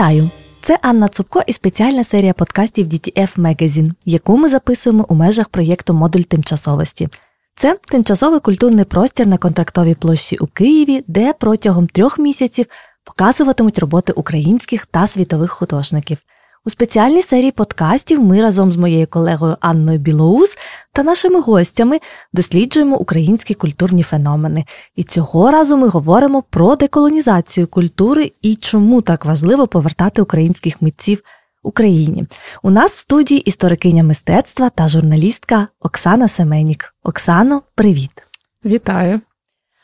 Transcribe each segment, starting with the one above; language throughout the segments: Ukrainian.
Вітаю! Це Анна Цупко і спеціальна серія подкастів DTF Magazine, яку ми записуємо у межах проєкту Модуль тимчасовості. Це тимчасовий культурний простір на контрактовій площі у Києві, де протягом трьох місяців показуватимуть роботи українських та світових художників. У спеціальній серії подкастів ми разом з моєю колегою Анною Білоус та нашими гостями досліджуємо українські культурні феномени. І цього разу ми говоримо про деколонізацію культури і чому так важливо повертати українських митців Україні. У нас в студії історикиня мистецтва та журналістка Оксана Семенік. Оксано, привіт! Вітаю!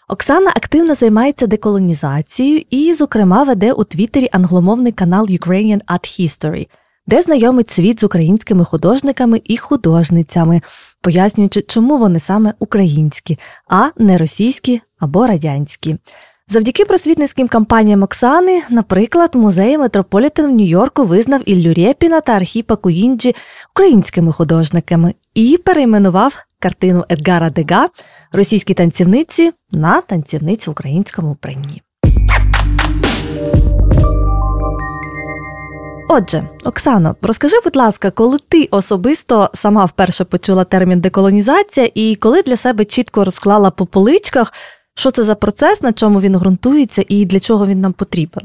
Оксана активно займається деколонізацією і, зокрема, веде у Твіттері англомовний канал Ukrainian Art History, де знайомить світ з українськими художниками і художницями, пояснюючи, чому вони саме українські, а не російські або радянські. Завдяки просвітницьким кампаніям Оксани, наприклад, музей Метрополітен в Нью-Йорку визнав Іллю Рєпіна та Архіпа Куїнджі українськими художниками і перейменував картину Едгара Дега російські танцівниці на танцівниць в українському вбранні. Отже, Оксано, розкажи, будь ласка, коли ти особисто сама вперше почула термін деколонізація, і коли для себе чітко розклала по поличках, що це за процес, на чому він ґрунтується і для чого він нам потрібен?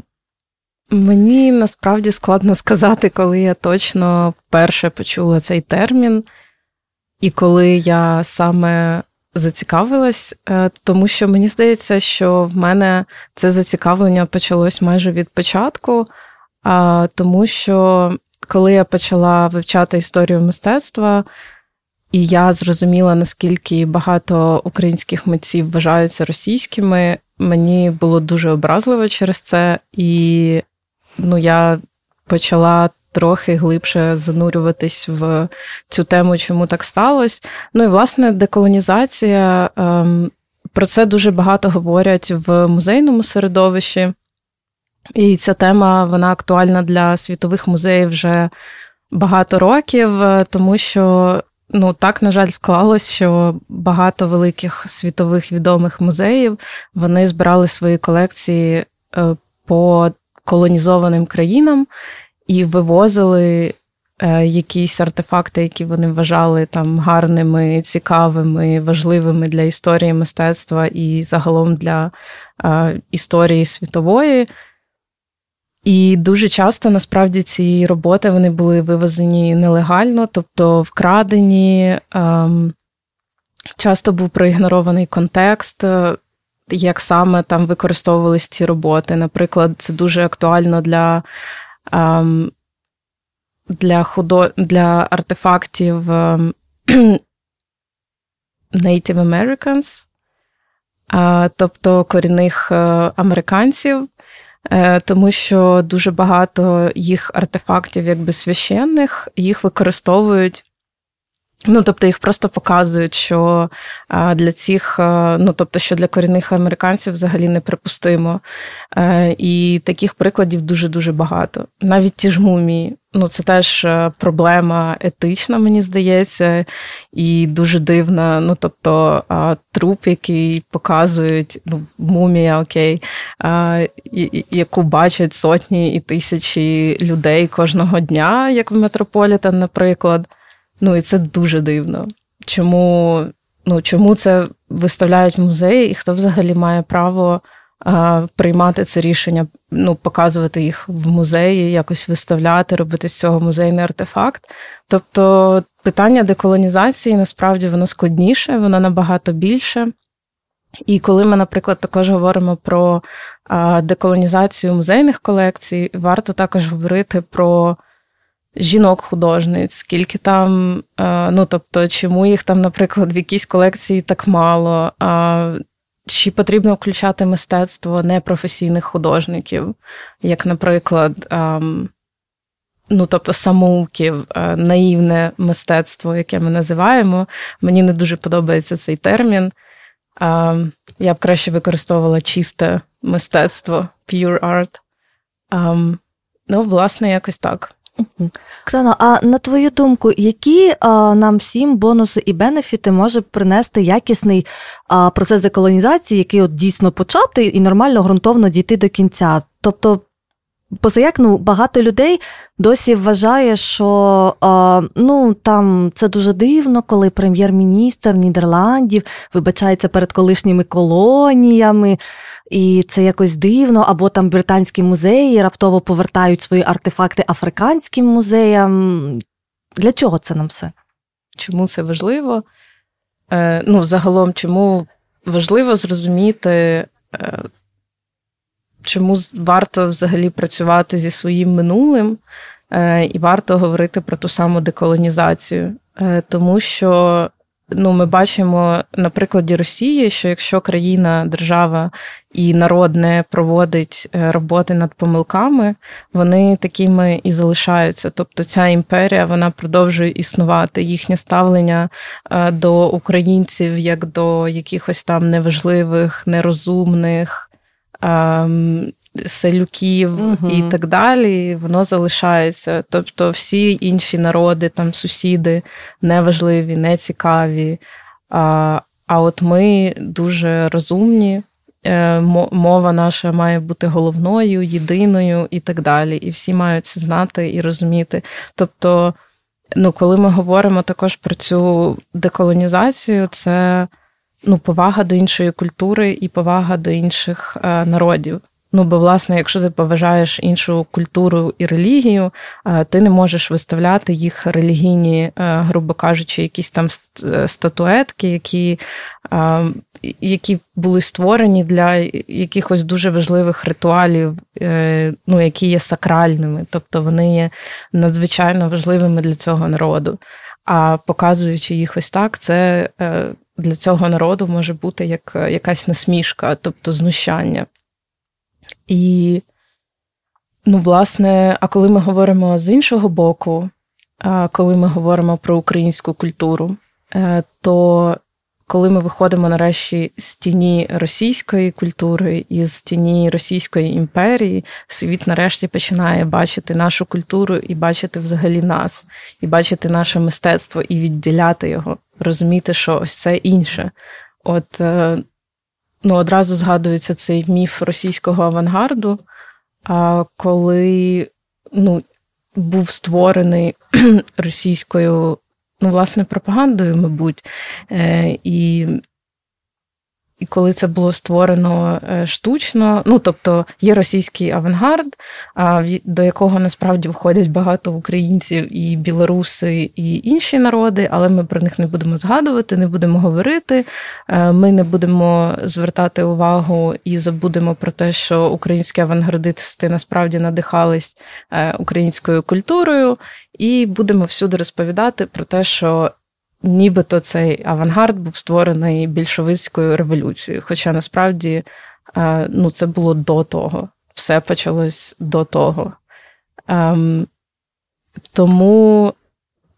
Мені насправді складно сказати, коли я точно вперше почула цей термін, і коли я саме зацікавилась, е, тому що мені здається, що в мене це зацікавлення почалось майже від початку, тому що коли я почала вивчати історію мистецтва, і я зрозуміла, наскільки багато українських митців вважаються російськими, мені було дуже образливо через це, і ну, я почала трохи глибше занурюватись в цю тему, чому так сталося. Ну і власне деколонізація. Ем, про це дуже багато говорять в музейному середовищі, і ця тема вона актуальна для світових музеїв вже багато років, тому що ну так, на жаль, склалось, що багато великих світових відомих музеїв вони збирали свої колекції е, по колонізованим країнам і вивозили е, якісь артефакти, які вони вважали там гарними, цікавими, важливими для історії мистецтва і загалом для е, історії світової. І дуже часто насправді ці роботи вони були вивезені нелегально, тобто вкрадені. Ем, часто був проігнорований контекст, е, як саме там використовувались ці роботи. Наприклад, це дуже актуально для для, худо... для артефактів ем, Native Americans, тобто корінних е, американців. Е, тому що дуже багато їх артефактів, якби священних, їх використовують. Ну, тобто їх просто показують, що для цих, ну тобто, що для корінних американців взагалі неприпустимо. Е, і таких прикладів дуже-дуже багато. Навіть ті ж мумії, ну це теж е, проблема етична, мені здається, і дуже дивна. Ну, тобто, труп, який показують, ну, мумія, окей, яку бачать сотні і тисячі людей кожного дня, як в Метрополітен, наприклад. Ну і це дуже дивно. Чому ну, чому це виставляють музеї, і хто взагалі має право а, приймати це рішення, ну, показувати їх в музеї, якось виставляти, робити з цього музейний артефакт. Тобто питання деколонізації насправді воно складніше, воно набагато більше. І коли ми, наприклад, також говоримо про деколонізацію музейних колекцій, варто також говорити про жінок-художниць, скільки там, е, ну тобто, чому їх там, наприклад, в якійсь колекції так мало, чи потрібно включати мистецтво непрофесійних художників, як, наприклад, ем, ну, тобто, самоуків, е, наївне мистецтво, яке ми називаємо. Мені не дуже подобається цей термін. Ем, я б краще використовувала чисте мистецтво, pure art. Ем, ну, власне, якось так. Оксано, а на твою думку, які а, нам всім бонуси і бенефіти може принести якісний а, процес деколонізації, який от дійсно почати і нормально ґрунтовно дійти до кінця? Тобто, позаяк ну, багато людей досі вважає, що е, ну, там це дуже дивно, коли прем'єр-міністр Нідерландів вибачається перед колишніми колоніями, і це якось дивно, або там британські музеї раптово повертають свої артефакти африканським музеям. Для чого це нам все? Чому це важливо? Е, Ну, загалом, чому важливо зрозуміти. Е, чому варто взагалі працювати зі своїм минулим, е, і варто говорити про ту саму деколонізацію. Е, тому що ну, ми бачимо на прикладі Росії, що якщо країна, держава і народ не проводить е, роботи над помилками, вони такими і залишаються. Тобто ця імперія вона продовжує існувати. Їхнє ставлення до українців як до якихось там неважливих, нерозумних. Ем, селюків угу. і так далі, воно залишається. Тобто всі інші народи, там сусіди неважливі, нецікаві. А а от ми дуже розумні, е, мова наша має бути головною, єдиною і так далі. І всі мають це знати і розуміти. Тобто, ну, коли ми говоримо також про цю деколонізацію, це ну, повага до іншої культури і повага до інших е, народів. Ну, бо, власне, якщо ти поважаєш іншу культуру і релігію, е, ти не можеш виставляти їх релігійні, е, грубо кажучи, якісь там статуетки, які які були створені для якихось дуже важливих ритуалів, ну, які є сакральними, тобто вони є надзвичайно важливими для цього народу. А показуючи їх ось так, це для цього народу може бути як якась насмішка, тобто знущання. І, ну, власне, а коли ми говоримо з іншого боку, коли ми говоримо про українську культуру, е, то коли ми виходимо нарешті з тіні російської культури і з тіні Російської імперії, світ нарешті починає бачити нашу культуру і бачити взагалі нас, і бачити наше мистецтво, і відділяти його, розуміти, що ось це інше. От е, ну, одразу згадується цей міф російського авангарду, коли ну, був створений російською ну, власне, пропагандою, мабуть. Е, І і коли це було створено е, штучно, ну тобто є російський авангард, до якого насправді входять багато українців і білоруси, і інші народи, але ми про них не будемо згадувати, не будемо говорити. Е, ми не будемо звертати увагу і забудемо про те, що українські авангардисти насправді надихались е, українською культурою, і будемо всюди розповідати про те, що нібито цей авангард був створений більшовицькою революцією. Хоча насправді е, ну, це було до того, все почалось до того. Ем, тому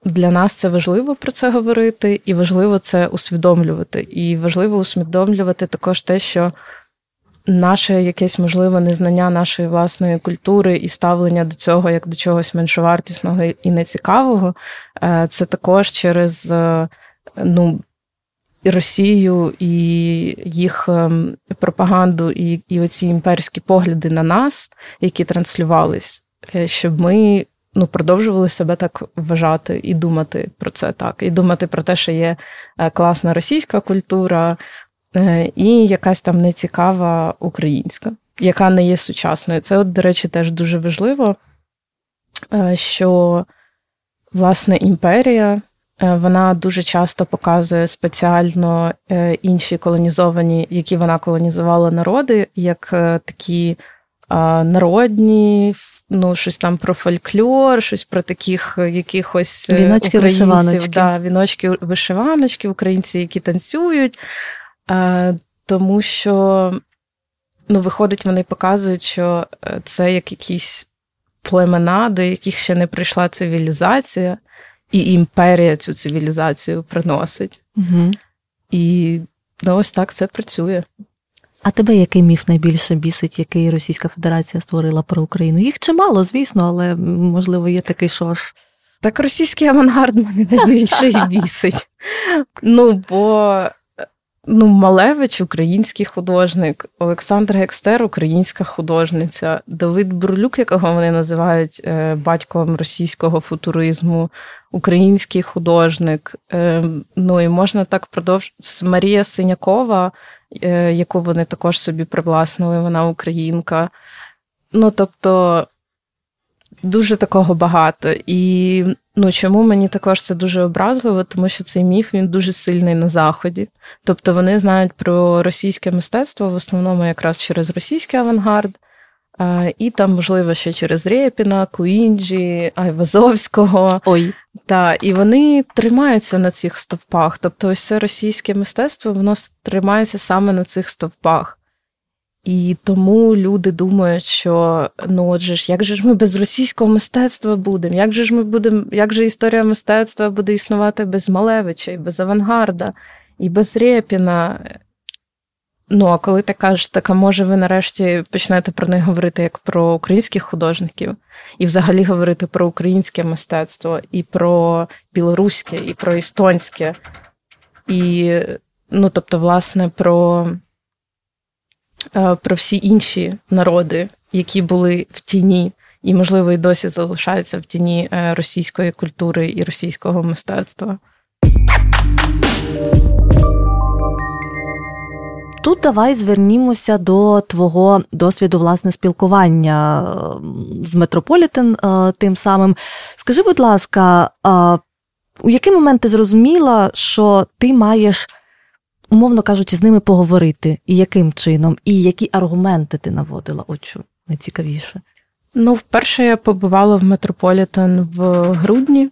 для нас це важливо про це говорити, і важливо це усвідомлювати. І важливо усвідомлювати також те, що наше якесь можливе незнання нашої власної культури і ставлення до цього як до чогось меншовартісного і нецікавого, е, це також через е, ну, Росію і їх ем, пропаганду, і і оці імперські погляди на нас, які транслювались, е, щоб ми ну, продовжували себе так вважати і думати про це так, і думати про те, що є класна російська культура, і якась там нецікава українська, яка не є сучасною. Це, от, до речі, теж дуже важливо, е, що власне імперія. Е, вона дуже часто показує спеціально інші колонізовані, які вона колонізувала народи, як такі народні, ну, щось там про фольклор, щось про таких якихось віночки вишиваночки. Да, віночки вишиваночки, українці, які танцюють. Е, тому що, ну, виходить, вони показують, що е, це як якісь племена, до яких ще не прийшла цивілізація, і імперія цю цивілізацію приносить. Угу. І ну, ось так це працює. А тебе який міф найбільше бісить, який Російська Федерація створила про Україну? Їх чимало, звісно, але можливо є такий що ж. Так російський авангард мене найбільше і бісить. Ну, бо ну, Малевич, український художник, Олександр Гекстер, українська художниця, Давид Бурлюк, якого вони називають е, батьком російського футуризму, український художник. Е, ну і можна так продовжити. Марія Синякова, е, яку вони також собі привласнили, вона українка. Ну, тобто. Дуже такого багато. І ну, чому мені також це дуже образливо, тому що цей міф він дуже сильний на Заході. Тобто вони знають про російське мистецтво в основному якраз через російський авангард, і там, можливо, ще через Рєпіна, Куінджі, Айвазовського. Ой. Та, І вони тримаються на цих стовпах. Тобто, ось це російське мистецтво, воно тримається саме на цих стовпах. І тому люди думають, що ну отже ж, як же ж ми без російського мистецтва будемо? Як же ж ми будемо, як же історія мистецтва буде існувати без Малевича, і без Авангарда, і без Рєпіна? Ну, а коли ти кажеш, так а може ви нарешті почнете про них говорити як про українських художників, і взагалі говорити про українське мистецтво, і про білоруське, і про естонське, і, ну, тобто, власне, про. Е, про всі інші народи, які були в тіні, і, можливо, і досі залишаються в тіні е, російської культури і російського мистецтва. Тут давай звернімося до твого досвіду власне спілкування з Метрополітен тим самим. Скажи, будь ласка, у який момент ти зрозуміла, що ти маєш умовно кажучи, з ними поговорити, і яким чином, і які аргументи ти наводила? Що найцікавіше. Ну, вперше я побувала в Метрополітен в грудні,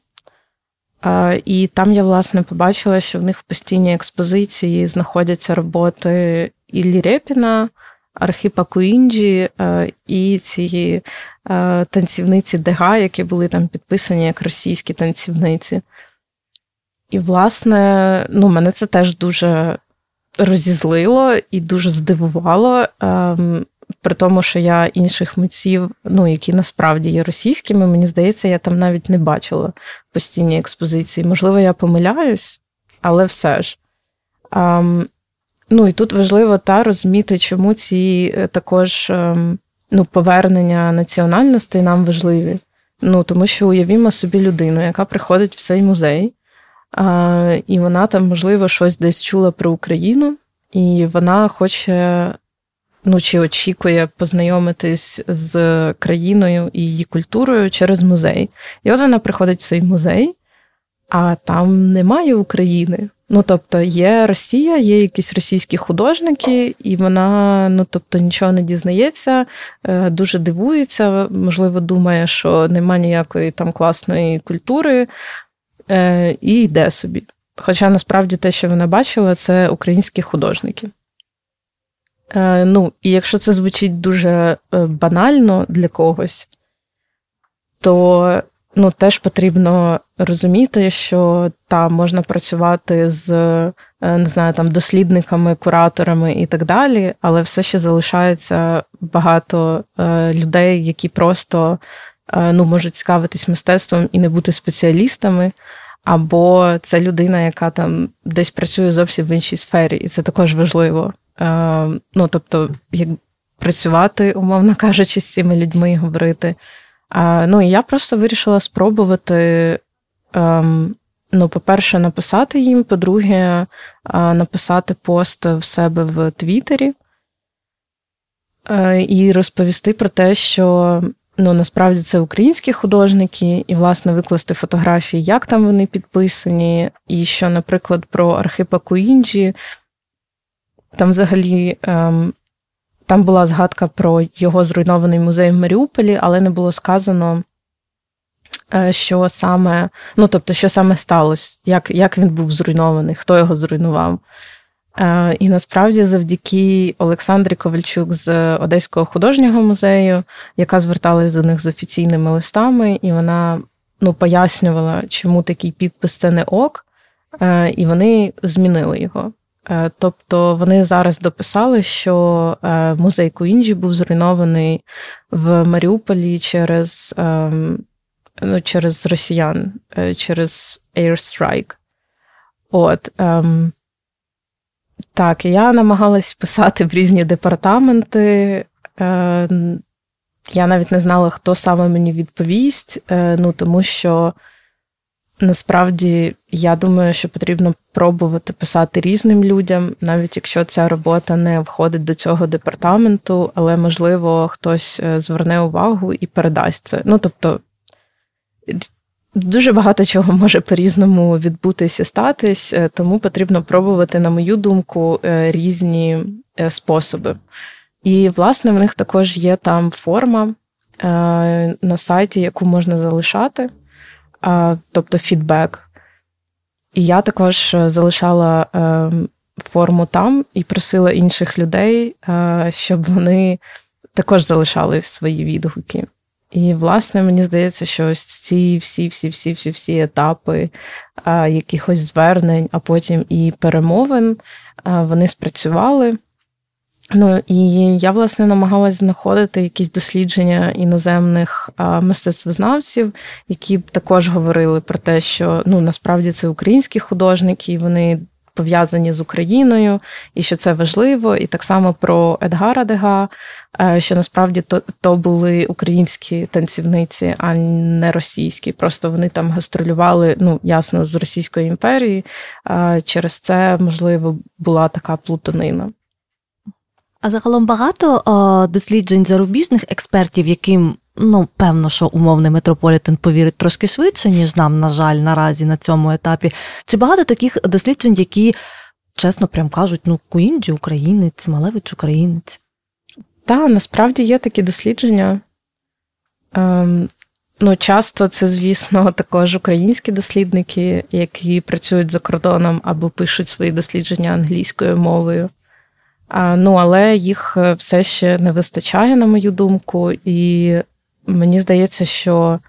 і там я, власне, побачила, що в них в постійній експозиції знаходяться роботи Іллі Репіна, Архіпа Куінджі і ці танцівниці Дега, які були там підписані як російські танцівниці. І, власне, ну, мене це теж дуже розізлило і дуже здивувало. Ем, при тому, що я інших митців, ну, які насправді є російськими, мені здається, я там навіть не бачила постійні експозиції. Можливо, я помиляюсь, але все ж. Ем, ну і тут важливо та розуміти, чому ці е, також ем, ну, повернення національностей нам важливі. Ну, Тому що уявімо собі людину, яка приходить в цей музей. А, І вона там, можливо, щось десь чула про Україну, і вона хоче, ну чи очікує познайомитись з країною і її культурою через музей. І от вона приходить в цей музей, а там немає України. Ну, тобто, є Росія, є якісь російські художники, і вона, ну тобто, нічого не дізнається, е, дуже дивується, можливо, думає, що нема ніякої там класної культури. Е, і йде собі. Хоча насправді те, що вона бачила, це українські художники. Е, ну, І якщо це звучить дуже е, банально для когось, то ну, теж потрібно розуміти, що там можна працювати з не знаю, там, дослідниками, кураторами і так далі, але все ще залишається багато людей, які просто ну, можуть цікавитись мистецтвом і не бути спеціалістами. Або це людина, яка там десь працює зовсім в іншій сфері, і це також важливо. Е, ну, тобто, як працювати, умовно кажучи, з цими людьми говорити. Е, ну, і я просто вирішила спробувати, е, ну, по-перше, написати їм, по-друге, написати пост в себе в Твіттері і розповісти про те, що Ну, насправді це українські художники, і, власне, викласти фотографії, як там вони підписані, і що, наприклад, про Архипа Куінджі, там взагалі ем, там була згадка про його зруйнований музей в Маріуполі, але не було сказано, е, що саме, ну, тобто, що саме сталося, як, як він був зруйнований, хто його зруйнував. Е, і насправді, завдяки Олександрі Ковальчук з Одеського художнього музею, яка зверталась до них з офіційними листами, і вона ну, пояснювала, чому такий підпис це не ок, е, і вони змінили його. Е, тобто вони зараз дописали, що музей Куінджі був зруйнований в Маріуполі через ем, ну, через росіян, через Airstrike. От. Так, я намагалась писати в різні департаменти. Е, я навіть не знала, хто саме мені відповість, е, ну тому що насправді я думаю, що потрібно пробувати писати різним людям, навіть якщо ця робота не входить до цього департаменту, але можливо хтось е, зверне увагу і передасть це. Ну тобто. Дуже багато чого може по-різному відбутися статись, е, тому потрібно пробувати, на мою думку, різні способи. І, власне, в них також є там форма е, на сайті, яку можна залишати, е, тобто фідбек. І я також залишала е, форму там і просила інших людей, щоб вони також залишали свої відгуки. І, власне, мені здається, що ось ці всі-всі-всі-всі-всі етапи якихось звернень, а потім і перемовин, вони спрацювали. Ну і я власне намагалась знаходити якісь дослідження іноземних а, мистецтвознавців, які б також говорили про те, що ну насправді це українські художники, і вони пов'язані з Україною, і що це важливо. І так само про Едгара Дега, що насправді то, то були українські танцівниці, а не російські. Просто вони там гастролювали, ну ясно, з Російської імперії. Через це можливо була така плутанина. А загалом багато о, досліджень зарубіжних експертів, яким ну певно, що умовний метрополітен повірить трошки швидше, ніж нам, на жаль, наразі на цьому етапі. Чи багато таких досліджень, які чесно прям кажуть, ну Куінджі українець, Малевич українець? Так, насправді є такі дослідження. Ем, Ну, часто це, звісно, також українські дослідники, які працюють за кордоном або пишуть свої дослідження англійською мовою. Ну, але їх е, все ще не вистачає, на мою думку, і мені здається, що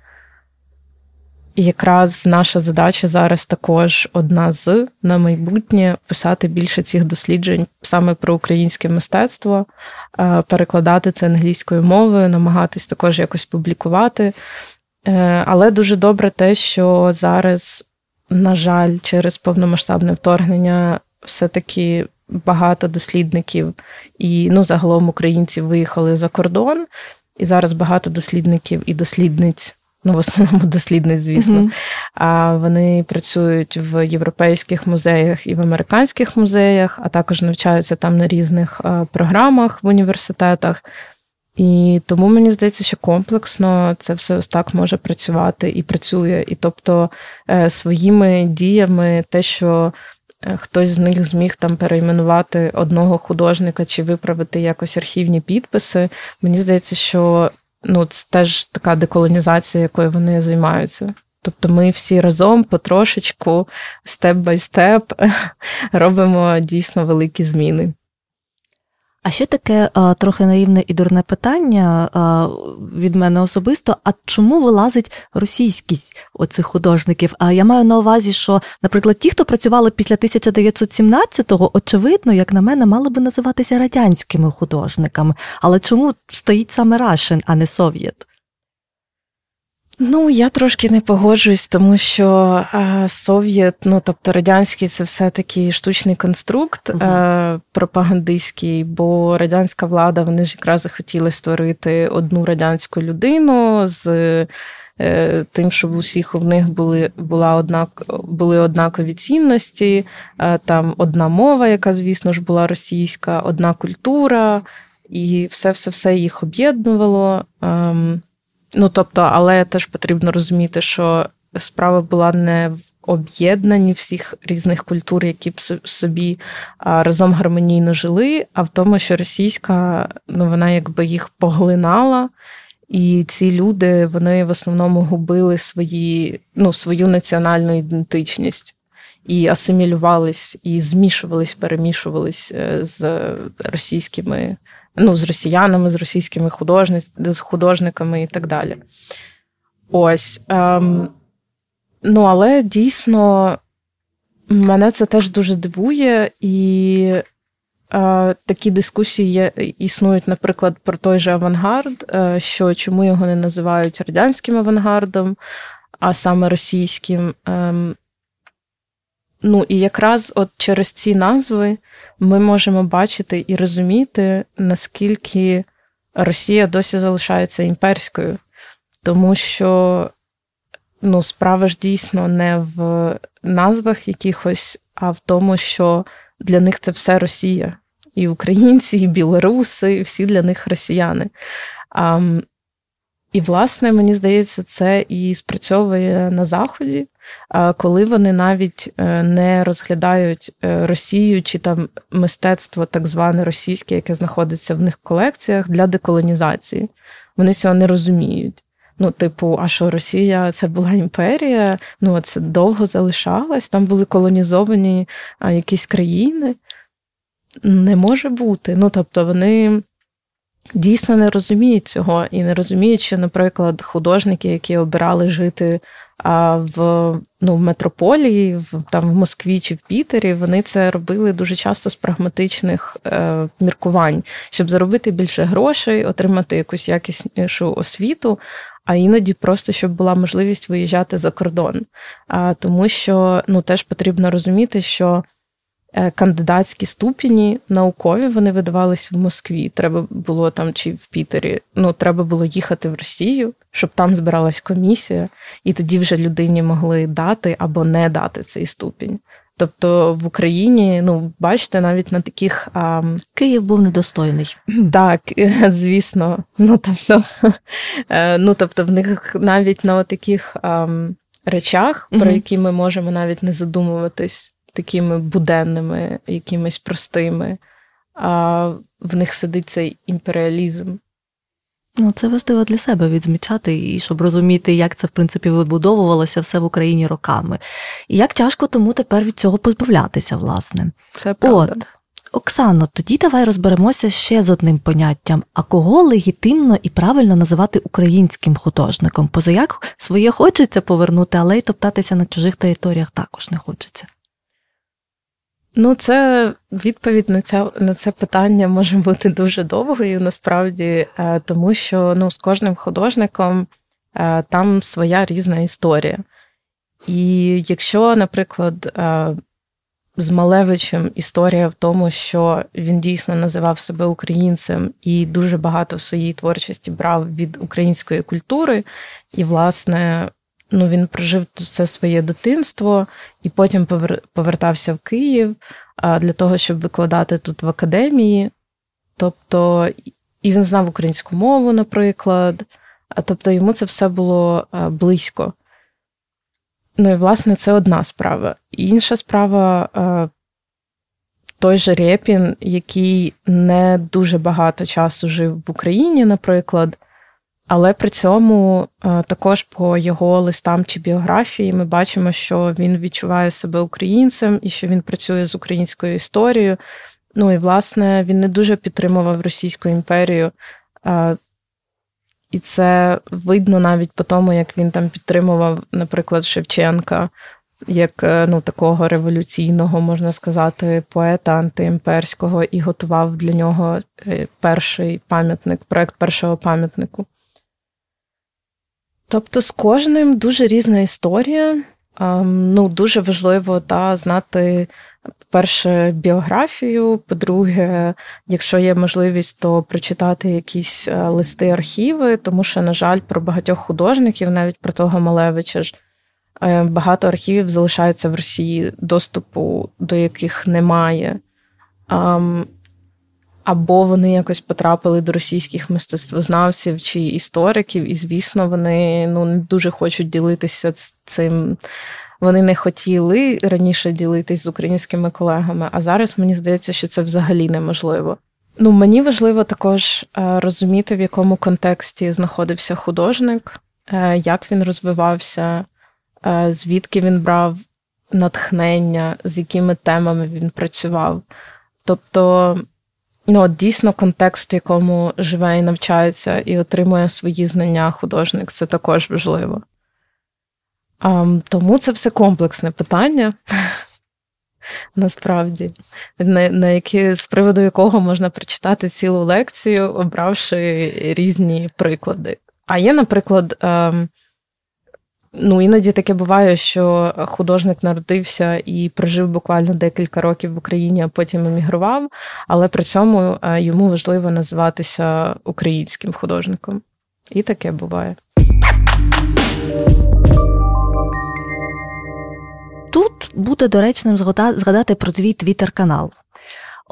якраз наша задача зараз також одна з на майбутнє писати більше цих досліджень саме про українське мистецтво, перекладати це англійською мовою, намагатись також якось публікувати. Е, але дуже добре те, що зараз, на жаль, через повномасштабне вторгнення все-таки багато дослідників і ну, загалом українців виїхали за кордон, і зараз багато дослідників і дослідниць. Ну, в основному дослідниць, звісно. Uh-huh. А вони працюють в європейських музеях і в американських музеях, а також навчаються там на різних програмах в університетах. І тому мені здається, що комплексно це все ось так може працювати і працює. І тобто е, своїми діями, те, що хтось з них зміг там перейменувати одного художника чи виправити якось архівні підписи. Мені здається, що ну, це теж така деколонізація, якою вони займаються. Тобто ми всі разом потрошечку, степ бай степ, робимо дійсно великі зміни. А ще таке а, трохи наївне і дурне питання а, від мене особисто: а чому вилазить російськість оцих художників? А я маю на увазі, що, наприклад, ті, хто працювали після 1917-го, очевидно, як на мене, мали би називатися радянськими художниками. Але чому стоїть саме Рашин, а не Совєт? Ну, я трошки не погоджуюсь, тому що е, совєт, ну тобто радянський, це все таки штучний конструкт uh е, пропагандистський, бо радянська влада вони ж якраз захотіли створити одну радянську людину з е, тим, щоб усіх у них були була однак, були однакові цінності, там одна мова, яка, звісно ж, була російська, одна культура, і все все все їх об'єднувало. Ну тобто, але теж потрібно розуміти, що справа була не в об'єднанні всіх різних культур, які б собі разом гармонійно жили, а в тому, що російська ну вона якби їх поглинала. І ці люди вони в основному губили свої, ну, свою національну ідентичність і асимілювались, і змішувались, перемішувались е, з російськими ну, з росіянами, з російськими художниками, з художниками і так далі. Ось. Ем, Ну, але дійсно мене це теж дуже дивує, і е, такі дискусії є, існують, наприклад, про той же авангард, е, що чому його не називають радянським авангардом, а саме російським. Е, Ну і якраз от через ці назви ми можемо бачити і розуміти, наскільки Росія досі залишається імперською, тому що ну, справа ж дійсно не в назвах якихось, а в тому, що для них це все Росія. І українці, і білоруси, і всі для них росіяни. А, І, власне, мені здається, це і спрацьовує на Заході, коли вони навіть е, не розглядають е, Росію чи там мистецтво, так зване російське, яке знаходиться в них колекціях для деколонізації. Вони цього не розуміють. Ну, типу, а що Росія це була імперія? Ну, це довго залишалось, там були колонізовані якісь країни. Не може бути. Ну, тобто, вони дійсно не розуміють цього і не розуміють, що, наприклад, художники, які обирали жити а, в ну, в метрополії, в там в Москві чи в Пітері, вони це робили дуже часто з прагматичних е, міркувань, щоб заробити більше грошей, отримати якусь якіснішу освіту а іноді просто щоб була можливість виїжджати за кордон. А, Тому що ну, теж потрібно розуміти, що кандидатські ступені наукові вони видавались в Москві. Треба було там чи в Пітері. Ну, треба було їхати в Росію, щоб там збиралась комісія, і тоді вже людині могли дати або не дати цей ступінь. Тобто в Україні, ну бачите, навіть на таких а... Київ був недостойний. Так, звісно. Ну тобто, е, ну тобто, в них навіть на таких а, речах, про які ми можемо навіть не задумуватись, такими буденними, якимись простими, а в них сидить цей імперіалізм. Ну, це важливо для себе відзмічати, і щоб розуміти, як це в принципі вибудовувалося все в Україні роками. І як тяжко тому тепер від цього позбавлятися, власне. Це правда. От, Оксано, тоді давай розберемося ще з одним поняттям: а кого легітимно і правильно називати українським художником? Позаяк своє хочеться повернути, але й топтатися на чужих територіях також не хочеться. Ну, це відповідь на це на це питання може бути дуже довгою, насправді, е, тому що ну, з кожним художником е, там своя різна історія. І якщо, наприклад, е, з Малевичем історія в тому, що він дійсно називав себе українцем і дуже багато в своїй творчості брав від української культури, і, власне, ну, він прожив це своє дитинство і потім повертався в Київ для того, щоб викладати тут в академії. Тобто, і він знав українську мову, наприклад. Тобто йому це все було близько. Ну і, власне, це одна справа. Інша справа той же Рєпін, який не дуже багато часу жив в Україні, наприклад. Але при цьому е, також по його листам чи біографії ми бачимо, що він відчуває себе українцем і що він працює з українською історією. Ну і власне він не дуже підтримував Російську імперію. Е, і це видно навіть по тому, як він там підтримував, наприклад, Шевченка, як е, ну, такого революційного, можна сказати, поета антиімперського, і готував для нього перший пам'ятник, проект першого пам'ятнику. Тобто з кожним дуже різна історія. Ну, Дуже важливо та, знати, по-перше, біографію. По-друге, якщо є можливість, то прочитати якісь е, листи архіви, тому що, на жаль, про багатьох художників, навіть про того Малевича ж, е, багато архівів залишається в Росії, доступу до яких немає або вони якось потрапили до російських мистецтвознавців чи істориків, і, звісно, вони ну, не дуже хочуть ділитися цим. Вони не хотіли раніше ділитись з українськими колегами, а зараз мені здається, що це взагалі неможливо. Ну, мені важливо також е, розуміти, в якому контексті знаходився художник, е, як він розвивався, е, звідки він брав натхнення, з якими темами він працював. Тобто ну, от дійсно контекст, в якому живе і навчається, і отримує свої знання художник, це також важливо. А, Тому це все комплексне питання. Насправді, на, на які, з приводу якого можна прочитати цілу лекцію, обравши різні приклади. А є, наприклад, ем, Ну, іноді таке буває, що художник народився і прожив буквально декілька років в Україні, а потім емігрував, але при цьому е, йому важливо називатися українським художником. І таке буває. Тут буде доречним згадати про твій твіттер-канал.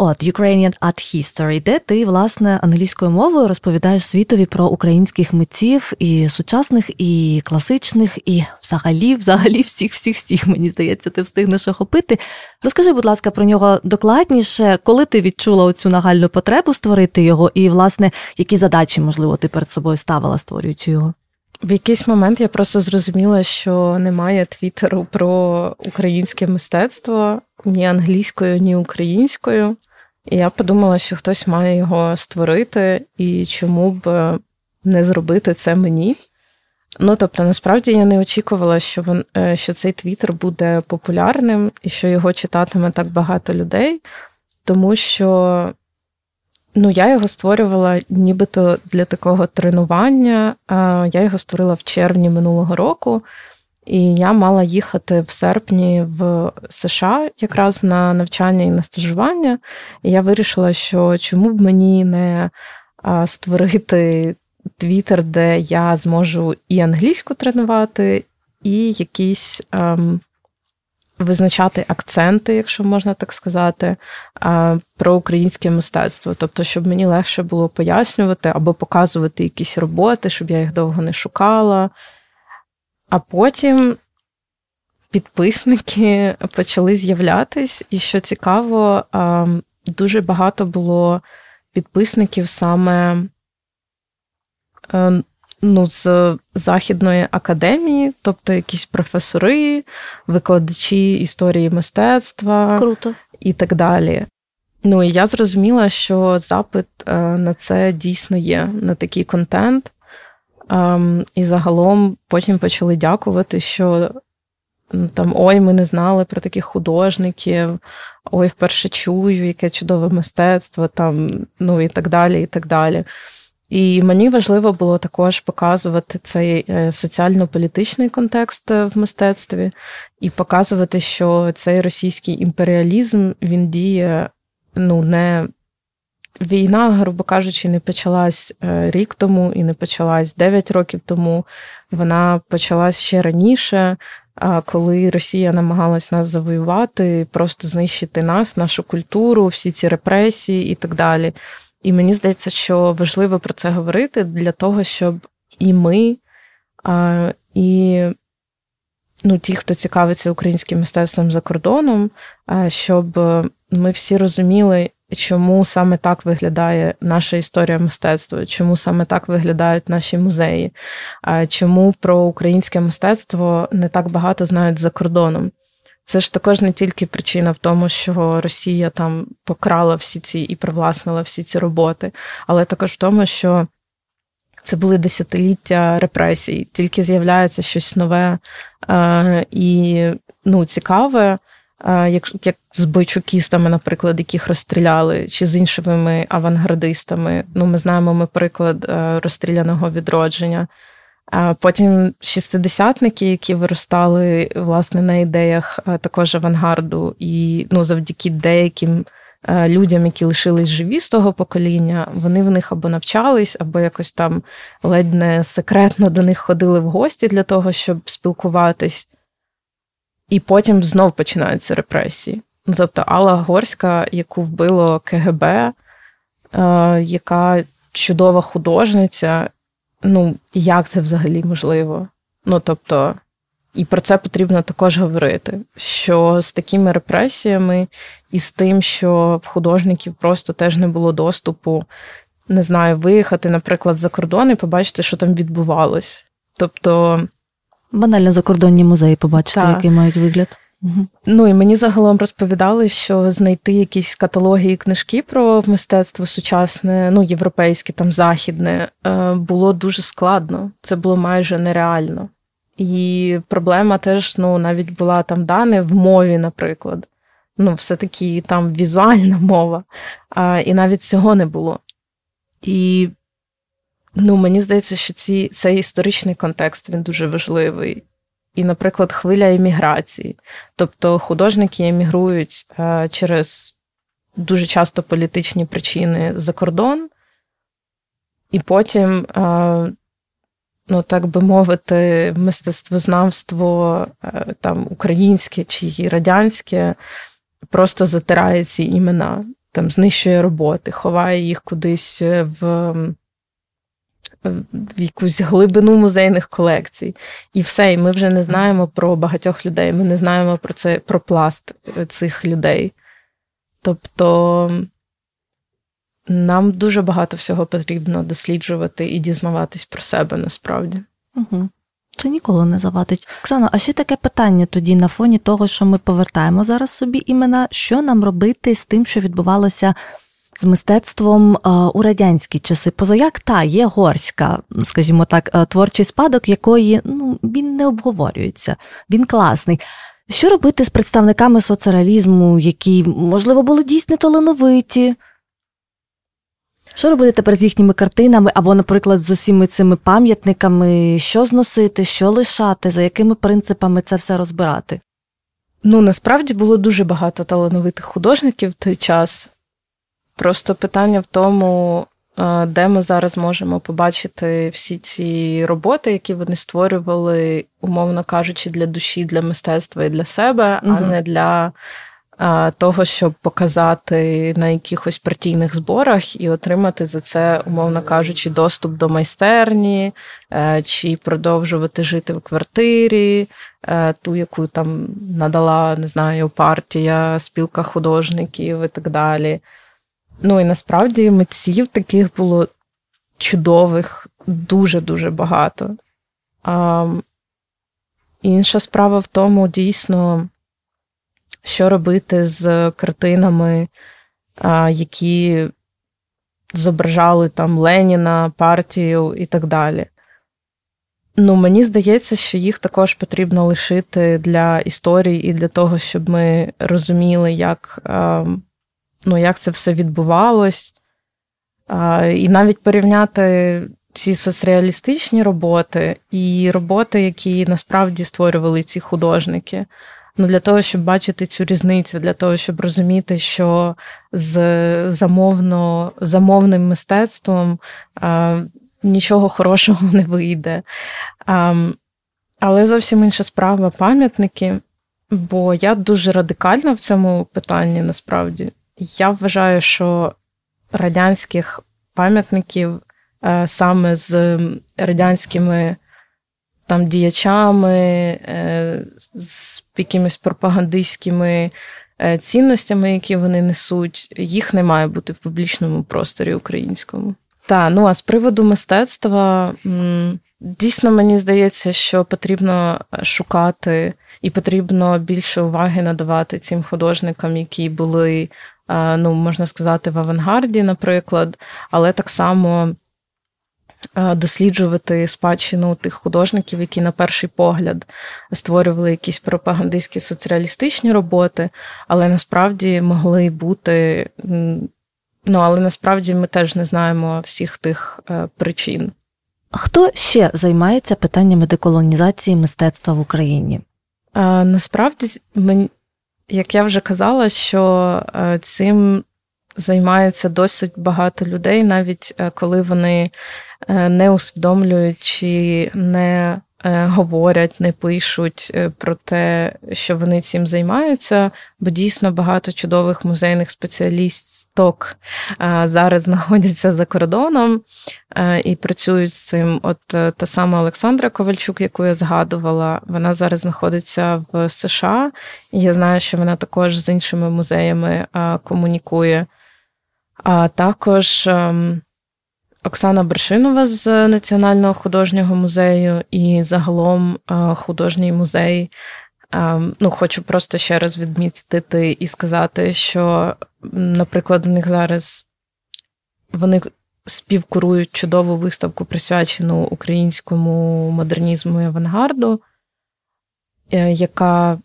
От Ukrainian Art History, де ти, власне, англійською мовою розповідаєш світові про українських митців і сучасних, і класичних, і взагалі, взагалі, всіх, всіх, всіх, мені здається, ти встигнеш охопити. Розкажи, будь ласка, про нього докладніше, коли ти відчула оцю нагальну потребу створити його, і, власне, які задачі, можливо, ти перед собою ставила, створюючи його? В якийсь момент я просто зрозуміла, що немає твіттеру про українське мистецтво ні англійською, ні українською. І я подумала, що хтось має його створити, і чому б не зробити це мені. Ну, тобто, насправді я не очікувала, що він, е, що цей твіттер буде популярним і що його читатиме так багато людей, тому що ну, я його створювала нібито для такого тренування. Я його створила в червні минулого року. І я мала їхати в серпні в США якраз на навчання і на стажування. І я вирішила, що чому б мені не створити твіттер, де я зможу і англійську тренувати, і якісь ем, визначати акценти, якщо можна так сказати, про українське мистецтво. Тобто, щоб мені легше було пояснювати або показувати якісь роботи, щоб я їх довго не шукала. А потім підписники почали з'являтись, і що цікаво, дуже багато було підписників саме е, ну, з Західної академії, тобто якісь професори, викладачі історії мистецтва Круто. і так далі. Ну і я зрозуміла, що запит е, на це дійсно є, на такий контент. Ем, і загалом потім почали дякувати, що ну, там ой, ми не знали про таких художників, ой, вперше чую, яке чудове мистецтво, там, ну і так далі, і так далі. І мені важливо було також показувати цей е, соціально-політичний контекст в мистецтві і показувати, що цей російський імперіалізм він діє ну, не Війна, грубо кажучи, не почалась е, рік тому і не почалась 9 років тому. Вона почалась ще раніше, коли Росія намагалась нас завоювати, просто знищити нас, нашу культуру, всі ці репресії і так далі. І мені здається, що важливо про це говорити для того, щоб і ми, і ну, ті, хто цікавиться українським мистецтвом за кордоном, щоб ми всі розуміли чому саме так виглядає наша історія мистецтва, чому саме так виглядають наші музеї, чому про українське мистецтво не так багато знають за кордоном. Це ж також не тільки причина в тому, що Росія там покрала всі ці і привласнила всі ці роботи, але також в тому, що це були десятиліття репресій, тільки з'являється щось нове е, і ну, цікаве як як з бойчукістами, наприклад, яких розстріляли, чи з іншими авангардистами. Ну, Ми знаємо ми приклад е, розстріляного відродження. А Потім шістидесятники, які виростали власне на ідеях е, також авангарду, і ну, завдяки деяким е, людям, які лишились живі з того покоління, вони в них або навчались, або якось там ледь не секретно до них ходили в гості для того, щоб спілкуватись і потім знов починаються репресії. Ну, Тобто Алла Горська, яку вбило КГБ, е, яка чудова художниця. Ну, як це взагалі можливо? Ну, тобто, і про це потрібно також говорити. Що з такими репресіями і з тим, що в художників просто теж не було доступу, не знаю, виїхати, наприклад, за кордон і побачити, що там відбувалось. Тобто. Банально закордонні музеї побачити, так. який мають вигляд. Угу. Ну і мені загалом розповідали, що знайти якісь каталоги і книжки про мистецтво сучасне, ну європейське, там західне, е, було дуже складно. Це було майже нереально. І проблема теж ну, навіть була там дане в мові, наприклад. Ну, все-таки там візуальна мова, а, і навіть цього не було. І Ну, мені здається, що ці, цей історичний контекст він дуже важливий. і, наприклад, хвиля еміграції. Тобто художники емігрують е, через дуже часто політичні причини за кордон, і потім, е, ну так би мовити, мистецтвознавство е, там українське чи радянське просто затирає ці імена, там знищує роботи, ховає їх кудись в в якусь глибину музейних колекцій. І все. І ми вже не знаємо про багатьох людей. Ми не знаємо про це, про пласт е, цих людей. Тобто нам дуже багато всього потрібно досліджувати і дізнаватись про себе насправді. Угу. Це ніколи не завадить. Оксано, а ще таке питання тоді на фоні того, що ми повертаємо зараз собі імена, що нам робити з тим, що відбувалося з мистецтвом е, у радянські часи. Позаяк та є горська, скажімо так, е, творчий спадок, якої ну, він не обговорюється, він класний. Що робити з представниками соцреалізму, які, можливо, були дійсно талановиті? Що робити тепер з їхніми картинами, або, наприклад, з усіми цими пам'ятниками, що зносити, що лишати, за якими принципами це все розбирати? Ну, насправді було дуже багато талановитих художників в той час. Просто питання в тому, е, де ми зараз можемо побачити всі ці роботи, які вони створювали, умовно кажучи, для душі, для мистецтва і для себе, угу. а не для е, того, щоб показати на якихось партійних зборах і отримати за це, умовно кажучи, доступ до майстерні, е, чи продовжувати жити в квартирі, ту, яку там надала, не знаю, партія, спілка художників і так далі. Ну і насправді митців таких було чудових, дуже-дуже багато. А, Інша справа в тому, дійсно, що робити з картинами, які зображали там Леніна, партію і так далі. Ну, мені здається, що їх також потрібно лишити для історії і для того, щоб ми розуміли, як. Ну, як це все відбувалось. І навіть порівняти ці соцреалістичні роботи і роботи, які насправді створювали ці художники. Ну, Для того, щоб бачити цю різницю, для того, щоб розуміти, що з замовно, замовним мистецтвом а, нічого хорошого не вийде. А, Але зовсім інша справа пам'ятники, бо я дуже радикальна в цьому питанні насправді. Я вважаю, що радянських пам'ятників е, саме з радянськими там діячами, е, з якимись пропагандистськими е, цінностями, які вони несуть, їх не має бути в публічному просторі українському. Та, ну а з приводу мистецтва, дійсно мені здається, що потрібно шукати і потрібно більше уваги надавати цим художникам, які були ну, можна сказати, в авангарді, наприклад, але так само досліджувати спадщину тих художників, які на перший погляд створювали якісь пропагандистські соціалістичні роботи, але насправді могли бути. Ну, але насправді ми теж не знаємо всіх тих е, причин. Хто ще займається питаннями деколонізації мистецтва в Україні? А, Насправді як я вже казала, що е, цим займається досить багато людей, навіть е, коли вони е, не усвідомлюють чи не говорять, не пишуть про те, що вони цим займаються, бо дійсно багато чудових музейних спеціалістів діток зараз знаходяться за кордоном і працюють з цим. От е, та сама Олександра Ковальчук, яку я згадувала, вона зараз знаходиться в США, і я знаю, що вона також з іншими музеями комунікує. А також ем, Оксана Бершинова з Національного художнього музею і загалом е, художній музей ну, Хочу просто ще раз відмітити і сказати, що, наприклад, у них зараз вони співкурують чудову виставку, присвячену українському модернізму і авангарду, е, яка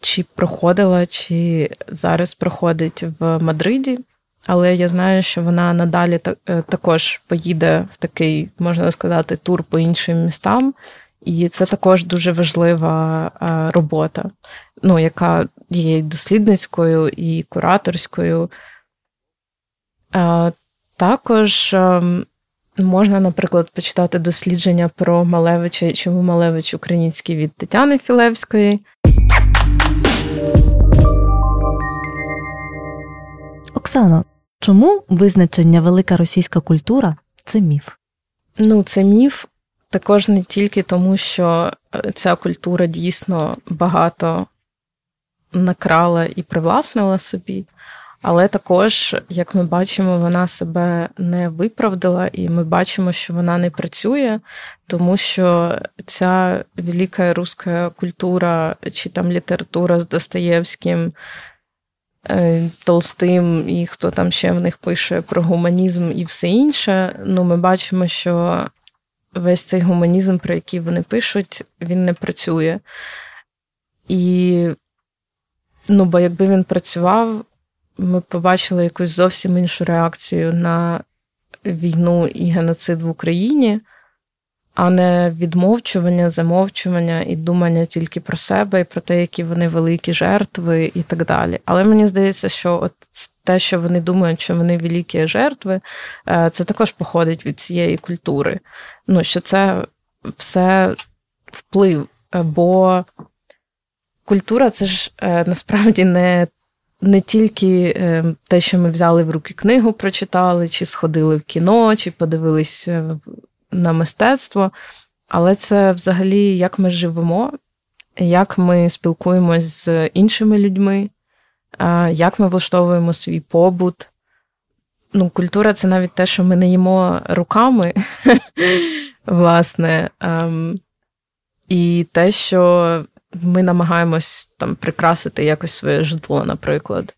чи проходила, чи зараз проходить в Мадриді. Але я знаю, що вона надалі е, також поїде в такий, можна сказати, тур по іншим містам І це також дуже важлива робота, ну, яка є дослідницькою і кураторською. Також ем, можна, наприклад, почитати дослідження про Малевича і чому Малевич український від Тетяни Філевської. Оксано, чому визначення велика російська культура це міф? Ну, це міф також не тільки тому, що е, ця культура дійсно багато накрала і привласнила собі, але також, як ми бачимо, вона себе не виправдала, і ми бачимо, що вона не працює, тому що ця велика руська культура чи там література з Достоєвським. Е, Толстим і хто там ще в них пише про гуманізм і все інше. Ну, ми бачимо, що весь цей гуманізм, про який вони пишуть, він не працює. І, ну, бо якби він працював, ми побачили якусь зовсім іншу реакцію на війну і геноцид в Україні, а не відмовчування, замовчування і думання тільки про себе і про те, які вони великі жертви, і так далі. Але мені здається, що от те, що вони думають, що вони великі жертви, е, це також походить від цієї культури. Ну, що це все вплив, е, бо культура це ж е, насправді не не тільки те, що ми взяли в руки книгу, прочитали, чи сходили в кіно, чи подивились на мистецтво, але це взагалі як ми живемо, як ми спілкуємось з іншими людьми, як ми влаштовуємо свій побут. Ну, Культура це навіть те, що ми не їмо руками, власне, ем, і те, що ми намагаємось там прикрасити якось своє житло, наприклад.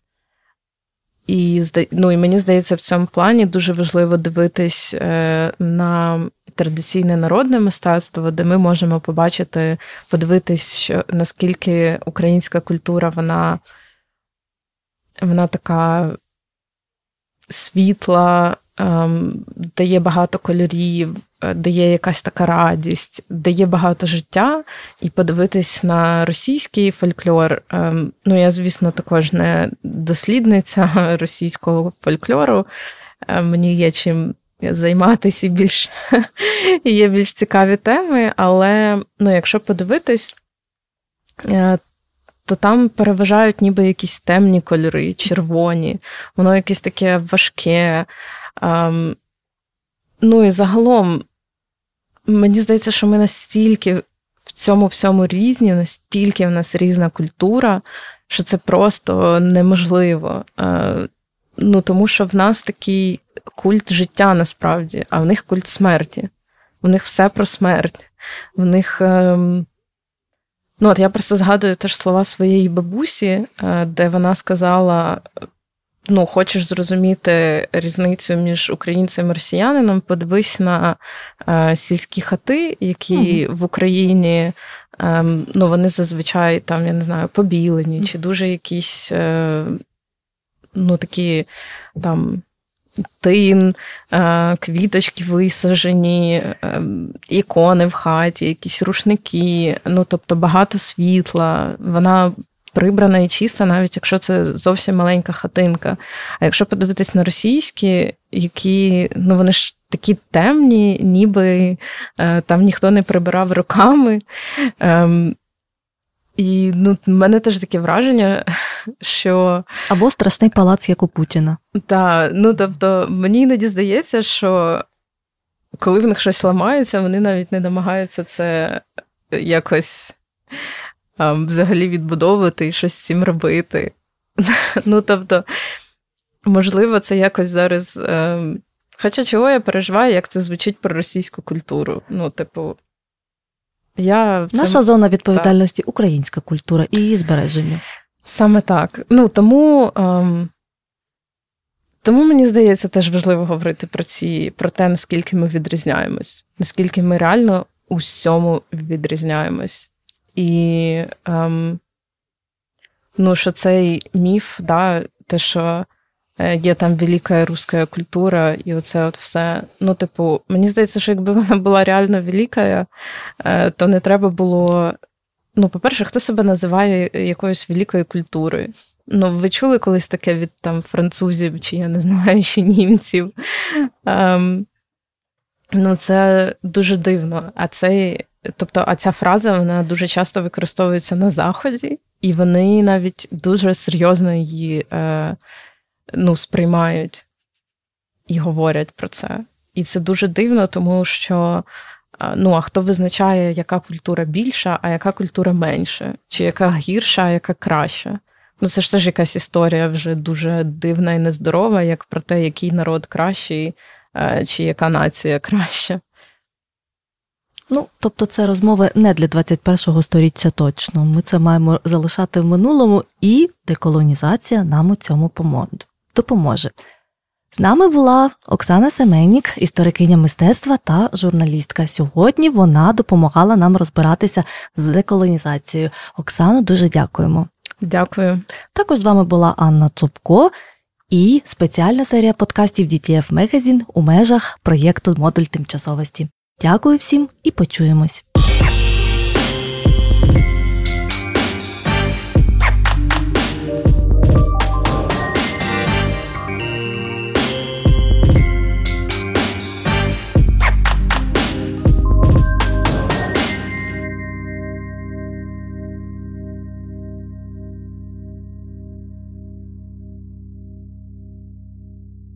І ну, і мені здається, в цьому плані дуже важливо дивитись е, на традиційне народне мистецтво, де ми можемо побачити, подивитись, що наскільки українська культура вона вона така світла, ем, дає багато кольорів, е, дає якась така радість, дає багато життя, і подивитись на російський фольклор. Ем, ну, я, звісно, також не дослідниця російського фольклору. Е, мені є чим. Займатися більш є більш цікаві теми, але ну, якщо подивитись, е, то там переважають ніби якісь темні кольори, червоні, воно якесь таке важке. Ем, ну і загалом, мені здається, що ми настільки в цьому всьому різні, настільки в нас різна культура, що це просто неможливо. Ну, Тому що в нас такий культ життя насправді, а в них культ смерті. В них все про смерть. В них. Ем, Ну, от я просто згадую теж слова своєї бабусі, е, де вона сказала: ну, хочеш зрозуміти різницю між українцем і росіянином, подивись на е, сільські хати, які mm в Україні. Е, ну, вони зазвичай там, я не знаю, побілені, чи дуже якісь е, ну, такі там тин, е, квіточки висажені, е, ікони в хаті, якісь рушники, ну тобто багато світла. Вона прибрана і чиста, навіть якщо це зовсім маленька хатинка. А якщо подивитись на російські, які ну вони ж такі темні, ніби е, там ніхто не прибирав руками. Ем, і ну, в мене теж таке враження, що. Або страшний палац, як у Путіна. Так, ну тобто, мені іноді здається, що коли в них щось ламається, вони навіть не намагаються це якось а, взагалі відбудовувати і щось з цим робити. Ну, тобто, можливо, це якось зараз. Е... Хоча чого я переживаю, як це звучить про російську культуру. Ну, типу. Я цьому... Наша зона відповідальності так. українська культура і її збереження. Саме так. Ну тому ем, тому мені здається, теж важливо говорити про ці, про те, наскільки ми відрізняємось, наскільки ми реально у всьому відрізняємось. І ем, ну, що цей міф, да, те, що е, є там велика руська культура, і оце от все. Ну, типу, мені здається, що якби вона була реально велика, е, то не треба було. Ну, по-перше, хто себе називає якоюсь великою культурою? Ну, ви чули колись таке від там французів, чи я не знаю, ще німців. Ем, Ну, це дуже дивно. А цей, тобто, а ця фраза вона дуже часто використовується на заході, і вони навіть дуже серйозно її е, ну, сприймають і говорять про це. І це дуже дивно, тому що ну, а хто визначає, яка культура більша, а яка культура менша, чи яка гірша, а яка краща. Ну, це ж теж якась історія вже дуже дивна і нездорова, як про те, який народ кращий, е, чи яка нація краща. Ну, тобто, це розмови не для 21-го століття точно. Ми це маємо залишати в минулому, і деколонізація нам у цьому допоможе. З нами була Оксана Семенік, історикиня мистецтва та журналістка. Сьогодні вона допомагала нам розбиратися з деколонізацією. Оксано, дуже дякуємо. Дякую. Також з вами була Анна Цупко і спеціальна серія подкастів DTF Magazine у межах проєкту Модуль тимчасовості. Дякую всім і почуємось.